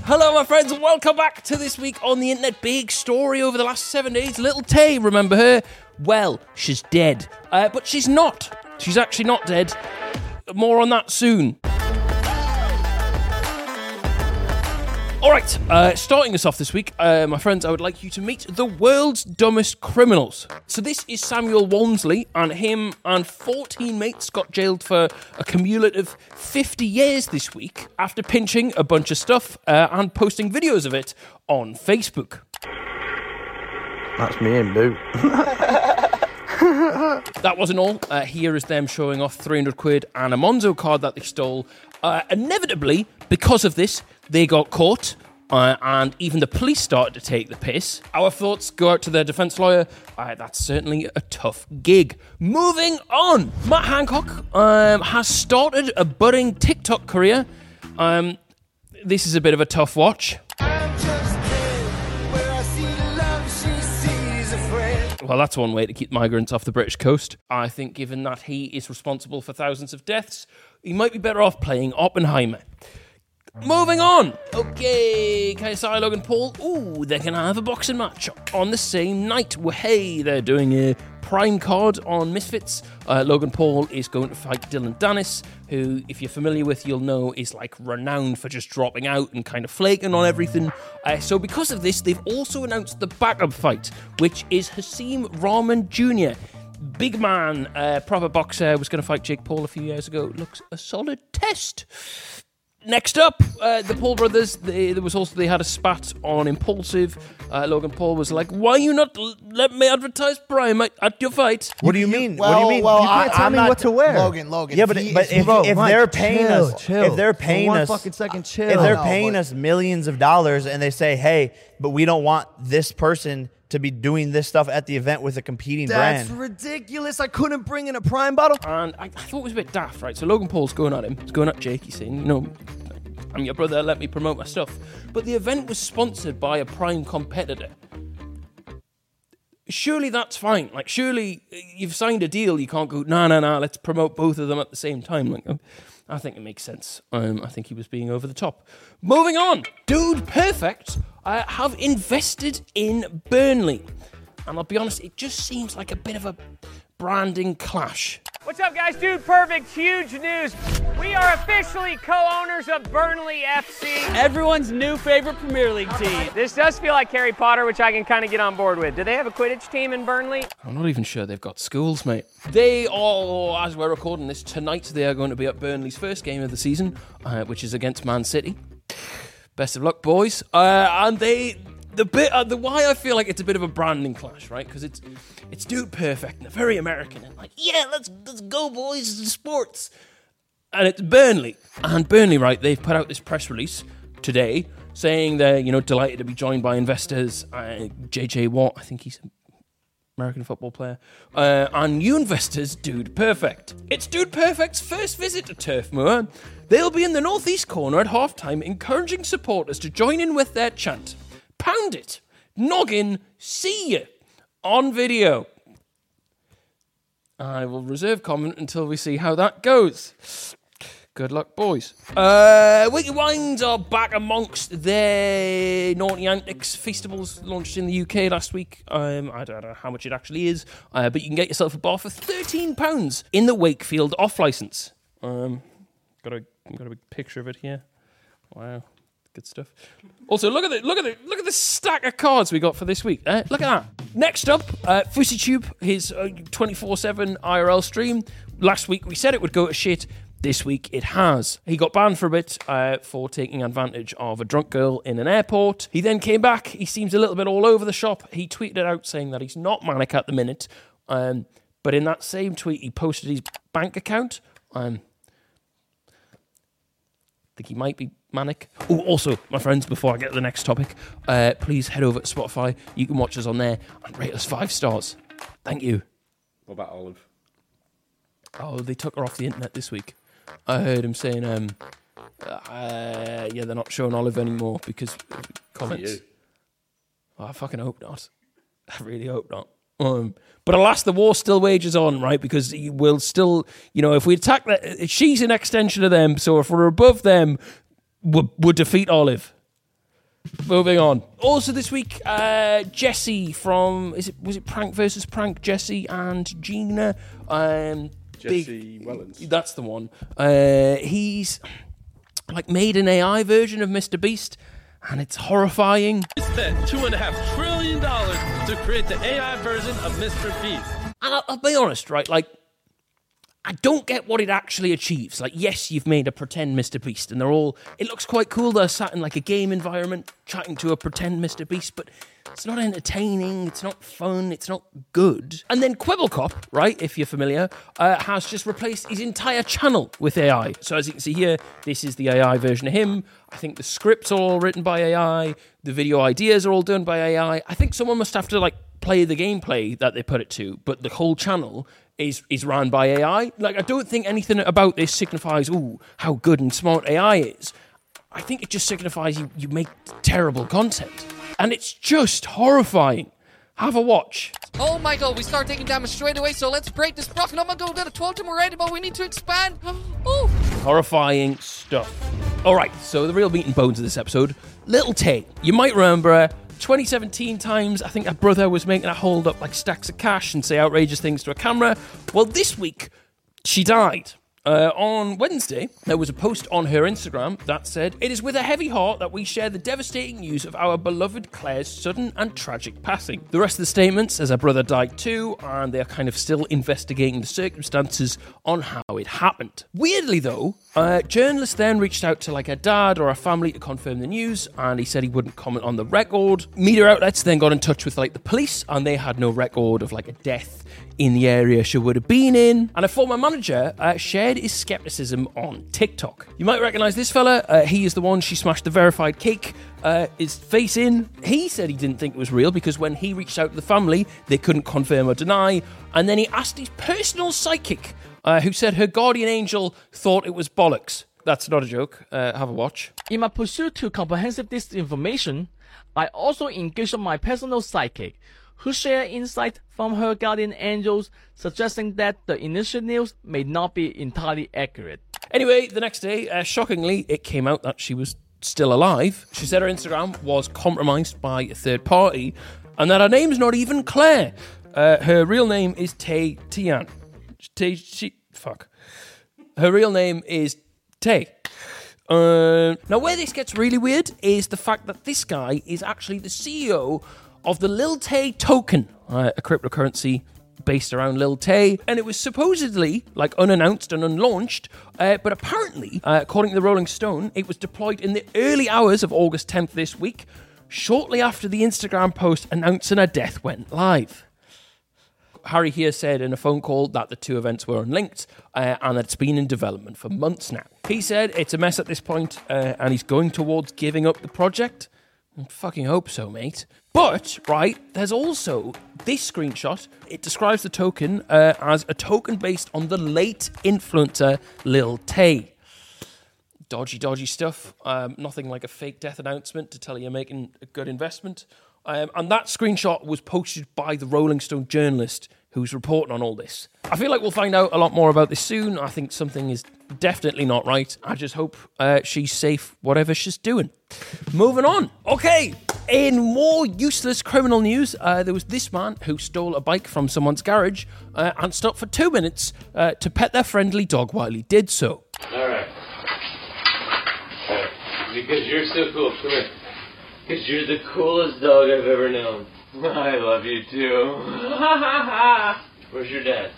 Hello, my friends, and welcome back to this week on the internet. Big story over the last seven days. Lil Tay, remember her? Well, she's dead. Uh, but she's not. She's actually not dead. More on that soon. All right, uh, starting us off this week, uh, my friends, I would like you to meet the world's dumbest criminals. So this is Samuel Walmsley, and him and 14 mates got jailed for a cumulative 50 years this week after pinching a bunch of stuff uh, and posting videos of it on Facebook. That's me and Boo. That wasn't all. Uh, here is them showing off 300 quid and a Monzo card that they stole. Uh, inevitably, because of this, they got caught. Uh, and even the police started to take the piss. Our thoughts go out to their defense lawyer. Uh, that's certainly a tough gig. Moving on, Matt Hancock um, has started a budding TikTok career. Um, this is a bit of a tough watch. Well, that's one way to keep migrants off the British coast. I think, given that he is responsible for thousands of deaths, he might be better off playing Oppenheimer. Moving on. Okay, KSI Logan Paul. Ooh, they're gonna have a boxing match on the same night. Well, hey, they're doing a prime card on Misfits. Uh, Logan Paul is going to fight Dillon Danis, who, if you're familiar with, you'll know is like renowned for just dropping out and kind of flaking on everything. Uh, so, because of this, they've also announced the backup fight, which is Hasim Rahman Jr. Big man, uh, proper boxer, was going to fight Jake Paul a few years ago. Looks a solid test. Next up, uh, the Paul brothers. They, there was also they had a spat on Impulsive. Uh, Logan Paul was like, "Why you not l- let me advertise Prime at, at your fight?" What do you mean? Well, what do you mean? well, You I, can't I'm tell me not what to wear. Logan, Logan. Yeah, but he but is- if, Bro, if Mike, they're paying chill, us, chill. if they're For paying one us, fucking second, chill. if they're No, paying but- us millions of dollars and they say, "Hey, but we don't want this person to be doing this stuff at the event with a competing That's brand." That's ridiculous. I couldn't bring in a prime bottle. And I, I thought it was a bit daft, right? So Logan Paul's going at him. He's going at Jake. He's saying, "You know, I'm your brother. Let me promote my stuff." But the event was sponsored by a Prime competitor. Surely that's fine. Like, surely you've signed a deal. You can't go, no, no, no. Let's promote both of them at the same time. Like, um, I think it makes sense. Um, I think he was being over the top. Moving on, Dude Perfect uh, have invested in Burnley, and I'll be honest, it just seems like a bit of a branding clash. What's up, guys? Dude, perfect. Huge news. We are officially co owners of Burnley FC. Everyone's new favorite Premier League team. This does feel like Harry Potter, which I can kind of get on board with. Do they have a Quidditch team in Burnley? I'm not even sure they've got schools, mate. They are, as we're recording this tonight, they are going to be at Burnley's first game of the season, uh, which is against Man City. Best of luck, boys. Uh, and they, the bit, uh, the why I feel like it's a bit of a branding clash, right? Because it's, it's dude perfect and they're very American and like, yeah, let's let's go, boys, sports. And it's Burnley, and Burnley, right? They've put out this press release today saying they're you know delighted to be joined by investors. Uh, JJ Watt, I think he's an American football player, uh, and new investors, Dude Perfect. It's Dude Perfect's first visit to Turf Moor. They'll be in the northeast corner at halftime, encouraging supporters to join in with their chant. Pound it, noggin, see ya, on video. I will reserve comment until we see how that goes. Good luck, boys. Uh, Wiki Wines are back amongst their naughty antics. Feastables launched in the UK last week. Um, I don't know how much it actually is, uh, but you can get yourself a bar for thirteen pounds in the Wakefield off license. Um, got a got a big picture of it here. Wow, good stuff. Also, look at the look at the look at the stack of cards we got for this week. Uh, look at that. Next up, uh, FouseyTube, his twenty four seven IRL stream. Last week we said it would go to shit. This week it has. He got banned for a bit uh, for taking advantage of a drunk girl in an airport. He then came back. He seems a little bit all over the shop. He tweeted out saying that he's not manic at the minute. Um, but in that same tweet, he posted his bank account. Um, think he might be manic. Oh, also, my friends, before I get to the next topic, uh, please head over to Spotify. You can watch us on there and rate us five stars. Thank you. What about Olive? Oh, they took her off the internet this week. I heard him saying, um, uh, yeah, they're not showing Olive anymore because comments. Oh, I fucking hope not. I really hope not. Um, but alas, the war still wages on, right? Because we'll still, you know, if we attack that, she's an extension of them. So if we're above them, we'll, we'll defeat Olive. Moving on. Also this week, uh, Jesse from is it was it Prank versus Prank? Jesse and Gina. Um, Jesse big- Wellens. That's the one. Uh, he's like made an AI version of Mr. Beast, and it's horrifying. We spent two and a half trillion dollars to create the AI version of Mr. Beast. And I'll, I'll be honest, right? Like, I don't get what it actually achieves. Like, yes, you've made a pretend Mr. Beast, and they're all. It looks quite cool. They're sat in like a game environment, chatting to a pretend Mr. Beast, but it's not entertaining. It's not fun. It's not good. And then Kwebbelkop, right? If you're familiar, uh, has just replaced his entire channel with AI. So as you can see here, this is the AI version of him. I think the scripts are all written by AI. The video ideas are all done by AI. I think someone must have to like play the gameplay that they put it to, but the whole channel is is ran by AI. Like I don't think anything about this signifies ooh how good and smart AI is. I think it just signifies you, you make terrible content. And it's just horrifying. Have a watch. Oh my god, we start taking damage straight away, so let's break this block. Oh my god, we got a 12 team already, but we need to expand. Oh, Horrifying stuff. All right, so the real meat and bones of this episode Lil Tay. You might remember 2017 times. I think her brother was making her hold up like stacks of cash and say outrageous things to a camera. Well, this week, she died. Uh, on Wednesday, there was a post on her Instagram that said, It is with a heavy heart that we share the devastating news of our beloved Claire's sudden and tragic passing. The rest of the statement says her brother died too, and they are kind of still investigating the circumstances on how it happened. Weirdly, though, uh, journalists then reached out to like her dad or her family to confirm the news, and he said he wouldn't comment on the record. Media outlets then got in touch with like the police, and they had no record of like a death in the area she would have been in. And a former manager uh, shared his skepticism on TikTok. You might recognize this fella. Uh, he is the one she smashed the verified cake. Uh, his face in. He said he didn't think it was real because when he reached out to the family, they couldn't confirm or deny. And then he asked his personal psychic, uh, who said her guardian angel thought it was bollocks. That's not a joke. Uh, have a watch. In my pursuit to comprehensive this information, I also engaged my personal psychic, who shared insight from her guardian angels, suggesting that the initial news may not be entirely accurate. Anyway, the next day, uh, shockingly, it came out that she was still alive. She said her Instagram was compromised by a third party and that her name's not even Claire. Uh, her real name is Tay Tian. Tay, she, fuck. Her real name is Tay. Uh, now, where this gets really weird is the fact that this guy is actually the CEO of the Lil Tay token, uh, a cryptocurrency based around Lil Tay, and it was supposedly like unannounced and unlaunched, uh, but apparently, uh, according to the Rolling Stone, it was deployed in the early hours of August 10th this week, shortly after the Instagram post announcing her death went live. Harry here said in a phone call that the two events were unlinked uh, and that it's been in development for months now. He said it's a mess at this point, uh, and he's going towards giving up the project. I fucking hope so, mate. But, right, there's also this screenshot. It describes the token uh, as a token based on the late influencer Lil Tay. Dodgy, dodgy stuff. Um, nothing like a fake death announcement to tell you you're making a good investment. Um, and that screenshot was posted by the Rolling Stone journalist who's reporting on all this. I feel like we'll find out a lot more about this soon. I think something is definitely not right. I just hope uh, she's safe, whatever she's doing. Moving on. Okay, in more useless criminal news, uh, there was this man who stole a bike from someone's garage uh, and stopped for two minutes uh, to pet their friendly dog while he did so. Alright. Because you're so cool. Come here. Because you're the coolest dog I've ever known. I love you too. Where's your dad?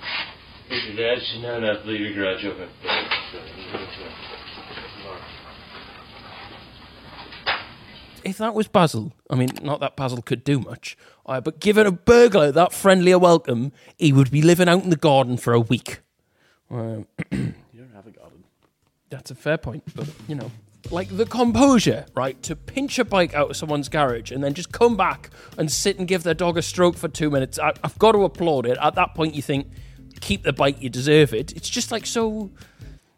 Where's your dad? No, no, leave your garage open. if that was Basil, I mean, not that Basil could do much, uh, but given a burglar that friendly a welcome, he would be living out in the garden for a week. Um, You don't have a garden. that's a fair point, but you know, like the composure, right, to pinch a bike out of someone's garage and then just come back and sit and give their dog a stroke for two minutes. I, I've got to applaud it. At that point, you think, keep the bike, you deserve it. It's just like so.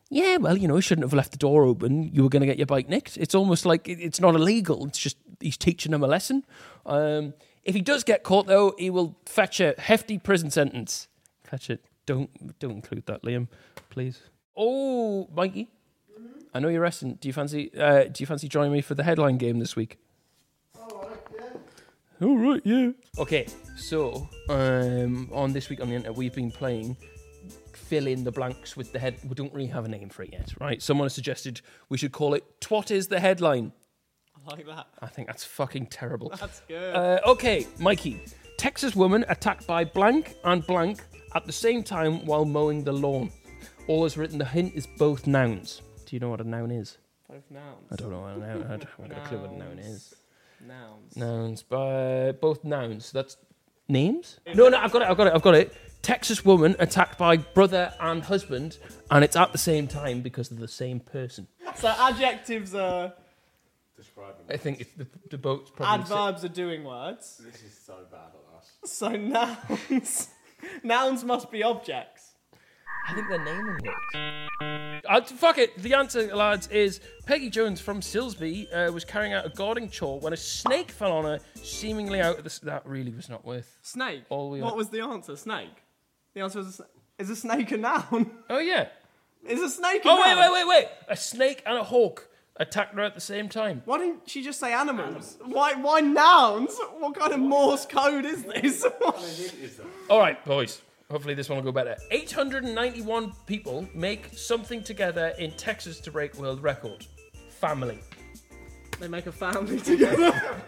Yeah, well, you know, you shouldn't have left the door open. You were going to get your bike nicked. It's almost like it's not illegal. It's just he's teaching them a lesson. Um, if he does get caught, though, he will fetch a hefty prison sentence. Fetch it. Don't don't include that, Liam, please. Oh, Mikey, I know you're resting. Do you fancy? Uh, do you fancy joining me for the headline game this week? All right, yeah. All right, yeah. Okay, so um, on this week on the internet, we've been playing fill in the blanks with the head. We don't really have a name for it yet, right? Someone has suggested we should call it "Twat is the headline." I like that. I think that's fucking terrible. That's good. Uh, okay, Mikey. Texas woman attacked by blank and blank at the same time while mowing the lawn. All is written. The hint is both nouns. Do you know what a noun is? Both nouns. I don't know what a noun. I haven't got a clue what a noun is. Nouns. Nouns, by both nouns. That's names. No, no, I've got it. I've got it. I've got it. Texas woman attacked by brother and husband, and it's at the same time because they're the same person. So adjectives are Describing. I think it's the, the boat's probably. the sa- adverbs are doing words. This is so bad at us. So nouns, nouns must be objects. I think they're naming words. Uh, fuck it. The answer, lads, is Peggy Jones from Silsbee uh, was carrying out a gardening chore when a snake fell on her, seemingly out of the. s- That really was not worth. Snake. All we what are- was the answer? Snake. The answer was is a snake a noun? Oh yeah. is a snake a Oh noun? wait, wait, wait, wait! A snake and a hawk attacked her at the same time. Why didn't she just say animals? Why why nouns? What kind of Morse code is this? All right, boys. Hopefully this one will go better. 891 people make something together in Texas to break world record. Family. they make a family together.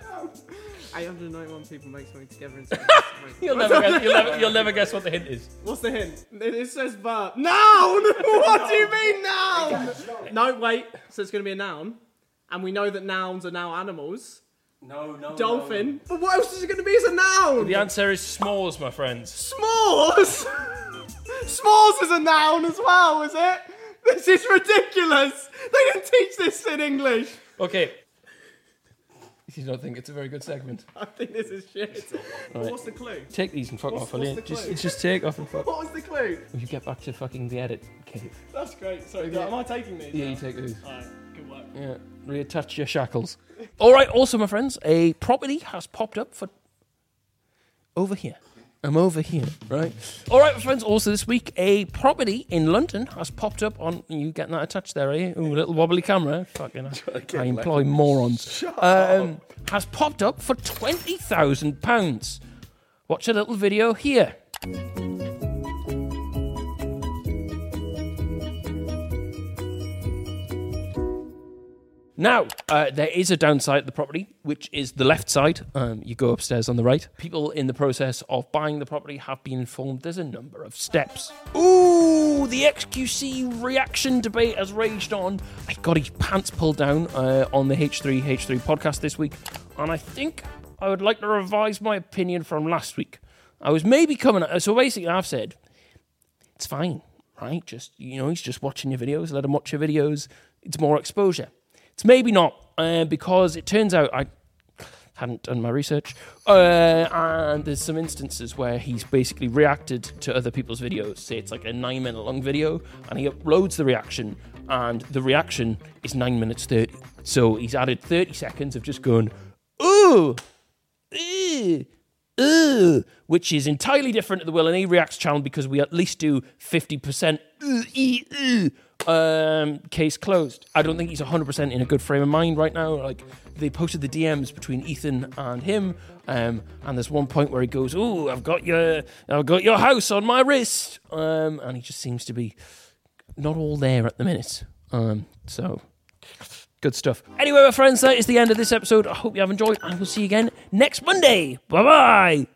891 people make something together in You'll never, guess, you'll, never, you'll never guess what the hint is. What's the hint? It, it says verb. Noun! what do you mean noun? no, wait. So it's going to be a noun. And we know that nouns are now animals. No, no. Dolphin. But what else is it going to be as a noun? The answer is s'mores, my friends. S'mores! S'mores is a noun as well, is it? This is ridiculous. They didn't teach this in English. Okay. You don't think it's a very good segment? I think this is shit. What's the clue? Take these and fuck What's- off, will what's you? Just, just take off and fuck. What was the clue? You get back to fucking the edit cave. That's great. Sorry, am I taking these? Yeah, now? you take these. Alright, good work. Yeah, reattach your shackles. All right. Also, my friends, a property has popped up for over here. I'm over here, right? All right, my friends. Also, this week, a property in London has popped up on. You getting that attached there, are you? Ooh, little wobbly camera. Fucking, I employ morons. Um, has popped up for twenty thousand pounds. Watch a little video here. Now, uh, there is a downside to the property, which is the left side. Um, you go upstairs on the right. People in the process of buying the property have been informed there's a number of steps. Ooh, the XQC reaction debate has raged on. I got his pants pulled down uh, on the H3 H3 podcast this week, and I think I would like to revise my opinion from last week. I was maybe coming. At, So basically, I've said it's fine, right? Just you know, he's just watching your videos. Let him watch your videos. It's more exposure. It's maybe not uh, because it turns out I hadn't done my research, uh, and there's some instances where he's basically reacted to other people's videos. Say it's like a nine minute long video, and he uploads the reaction, and the reaction is nine minutes thirty. So he's added thirty seconds of just going, ooh, ooh, ooh, which is entirely different to the Will and E Reacts channel because we at least do 50% ooh, ee, ooh, um, case closed. I don't think he's 100% in a good frame of mind right now. Like, they posted the DMs between Ethan and him, um, and there's one point where he goes, "Oh, I've got your, I've got your house on my wrist," um, and he just seems to be not all there at the minute. Um, so good stuff. Anyway, my friends, that is the end of this episode. I hope you have enjoyed, and we'll see you again next Monday. Bye bye.